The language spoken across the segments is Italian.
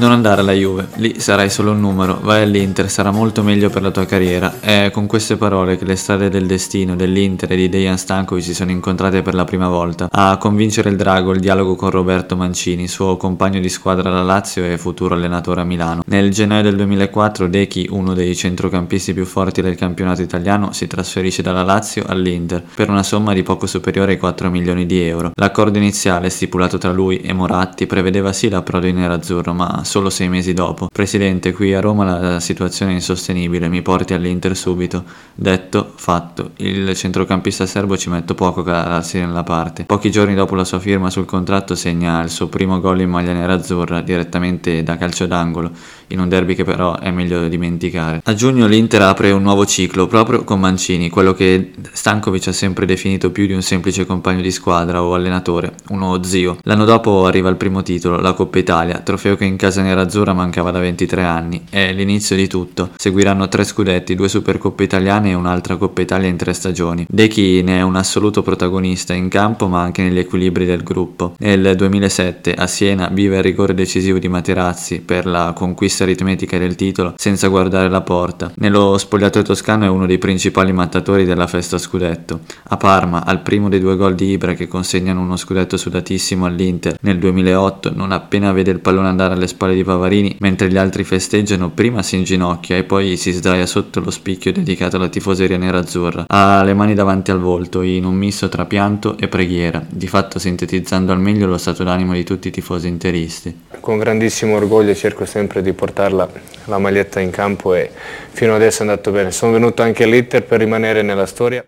Non andare alla Juve, lì sarai solo un numero, vai all'Inter, sarà molto meglio per la tua carriera. È con queste parole che le strade del destino dell'Inter e di Dejan Stankovic si sono incontrate per la prima volta. A convincere il drago il dialogo con Roberto Mancini, suo compagno di squadra alla Lazio e futuro allenatore a Milano. Nel gennaio del 2004 Dechi, uno dei centrocampisti più forti del campionato italiano, si trasferisce dalla Lazio all'Inter per una somma di poco superiore ai 4 milioni di euro. L'accordo iniziale stipulato tra lui e Moratti prevedeva sì l'approdo in nerazzurro, ma solo sei mesi dopo. Presidente, qui a Roma la situazione è insostenibile, mi porti all'Inter subito. Detto, fatto. Il centrocampista serbo ci mette poco a calarsi nella parte. Pochi giorni dopo la sua firma sul contratto segna il suo primo gol in maglia nerazzurra direttamente da calcio d'angolo, in un derby che però è meglio dimenticare. A giugno l'Inter apre un nuovo ciclo proprio con Mancini, quello che Stankovic ha sempre definito più di un semplice compagno di squadra o allenatore, uno zio. L'anno dopo arriva il primo titolo, la Coppa Italia, trofeo che in casa casa nerazzurra mancava da 23 anni. È l'inizio di tutto. Seguiranno tre scudetti, due Supercoppe italiane e un'altra Coppa Italia in tre stagioni. Dechi ne è un assoluto protagonista in campo ma anche negli equilibri del gruppo. Nel 2007 a Siena vive il rigore decisivo di Materazzi per la conquista aritmetica del titolo senza guardare la porta. Nello spogliatoio toscano è uno dei principali mattatori della festa scudetto. A Parma, al primo dei due gol di Ibra che consegnano uno scudetto sudatissimo all'Inter nel 2008, non appena vede il pallone andare alle spalle di Pavarini, mentre gli altri festeggiano, prima si inginocchia e poi si sdraia sotto lo spicchio dedicato alla tifoseria nerazzurra. Ha le mani davanti al volto, in un misto tra pianto e preghiera, di fatto sintetizzando al meglio lo stato d'animo di tutti i tifosi interisti. Con grandissimo orgoglio cerco sempre di portarla la maglietta in campo e fino adesso è andato bene. Sono venuto anche all'Inter per rimanere nella storia.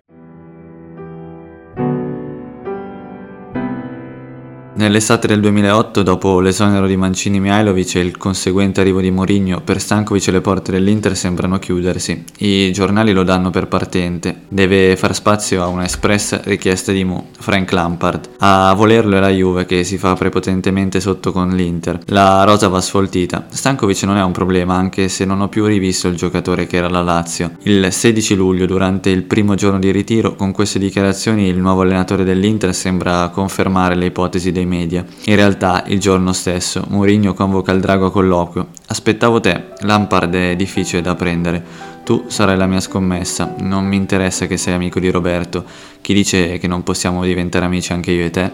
Nell'estate del 2008, dopo l'esonero di Mancini Mihailovic e il conseguente arrivo di Mourinho, per Stankovic le porte dell'Inter sembrano chiudersi. I giornali lo danno per partente. Deve far spazio a una espressa richiesta di Mu, Frank Lampard. A volerlo è la Juve che si fa prepotentemente sotto con l'Inter. La rosa va sfoltita. Stankovic non è un problema, anche se non ho più rivisto il giocatore che era la Lazio. Il 16 luglio, durante il primo giorno di ritiro, con queste dichiarazioni il nuovo allenatore dell'Inter sembra confermare le ipotesi dei media. In realtà, il giorno stesso, Mourinho convoca il drago a colloquio. Aspettavo te, Lampard è difficile da prendere. Tu sarai la mia scommessa, non mi interessa che sei amico di Roberto. Chi dice che non possiamo diventare amici anche io e te?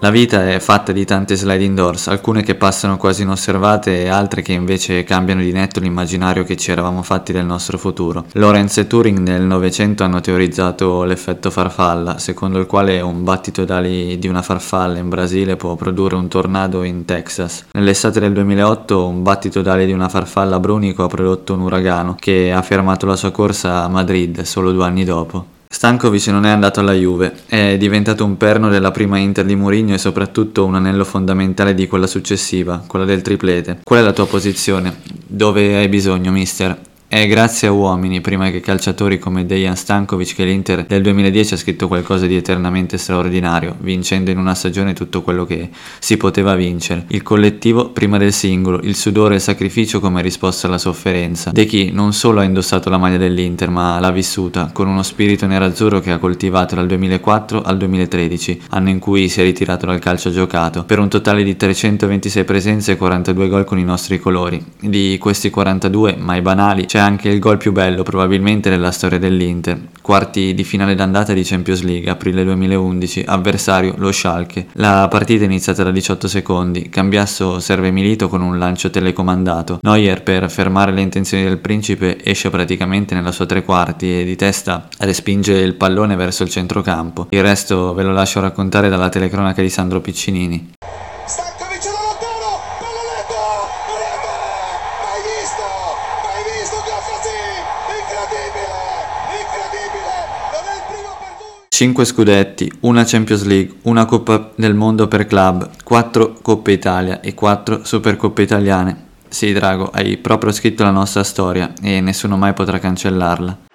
La vita è fatta di tante sliding doors, alcune che passano quasi inosservate e altre che invece cambiano di netto l'immaginario che ci eravamo fatti del nostro futuro. Lorenz e Turing nel Novecento hanno teorizzato l'effetto farfalla, secondo il quale un battito d'ali di una farfalla in Brasile può produrre un tornado in Texas. Nell'estate del 2008 un battito d'ali di una farfalla Brunico ha prodotto un uragano che ha fermato la sua corsa a Madrid solo due anni dopo. Stankovic non è andato alla Juve, è diventato un perno della prima Inter di Mourinho e soprattutto un anello fondamentale di quella successiva, quella del triplete. Qual è la tua posizione? Dove hai bisogno, mister? È grazie a uomini, prima che calciatori come Dejan Stankovic, che l'Inter del 2010 ha scritto qualcosa di eternamente straordinario, vincendo in una stagione tutto quello che si poteva vincere. Il collettivo prima del singolo, il sudore e il sacrificio come risposta alla sofferenza. De chi non solo ha indossato la maglia dell'Inter, ma l'ha vissuta con uno spirito nerazzurro che ha coltivato dal 2004 al 2013, anno in cui si è ritirato dal calcio giocato, per un totale di 326 presenze e 42 gol con i nostri colori. Di questi 42, mai banali, c'è c'è anche il gol più bello probabilmente nella storia dell'Inter. Quarti di finale d'andata di Champions League, aprile 2011, avversario lo Schalke. La partita è iniziata da 18 secondi, Cambiasso serve Milito con un lancio telecomandato. Neuer per fermare le intenzioni del principe esce praticamente nella sua tre quarti e di testa respinge il pallone verso il centrocampo. Il resto ve lo lascio raccontare dalla telecronaca di Sandro Piccinini. 5 scudetti, una Champions League, una Coppa del Mondo per club, 4 Coppe Italia e 4 Supercoppe italiane. Sì, Drago, hai proprio scritto la nostra storia e nessuno mai potrà cancellarla.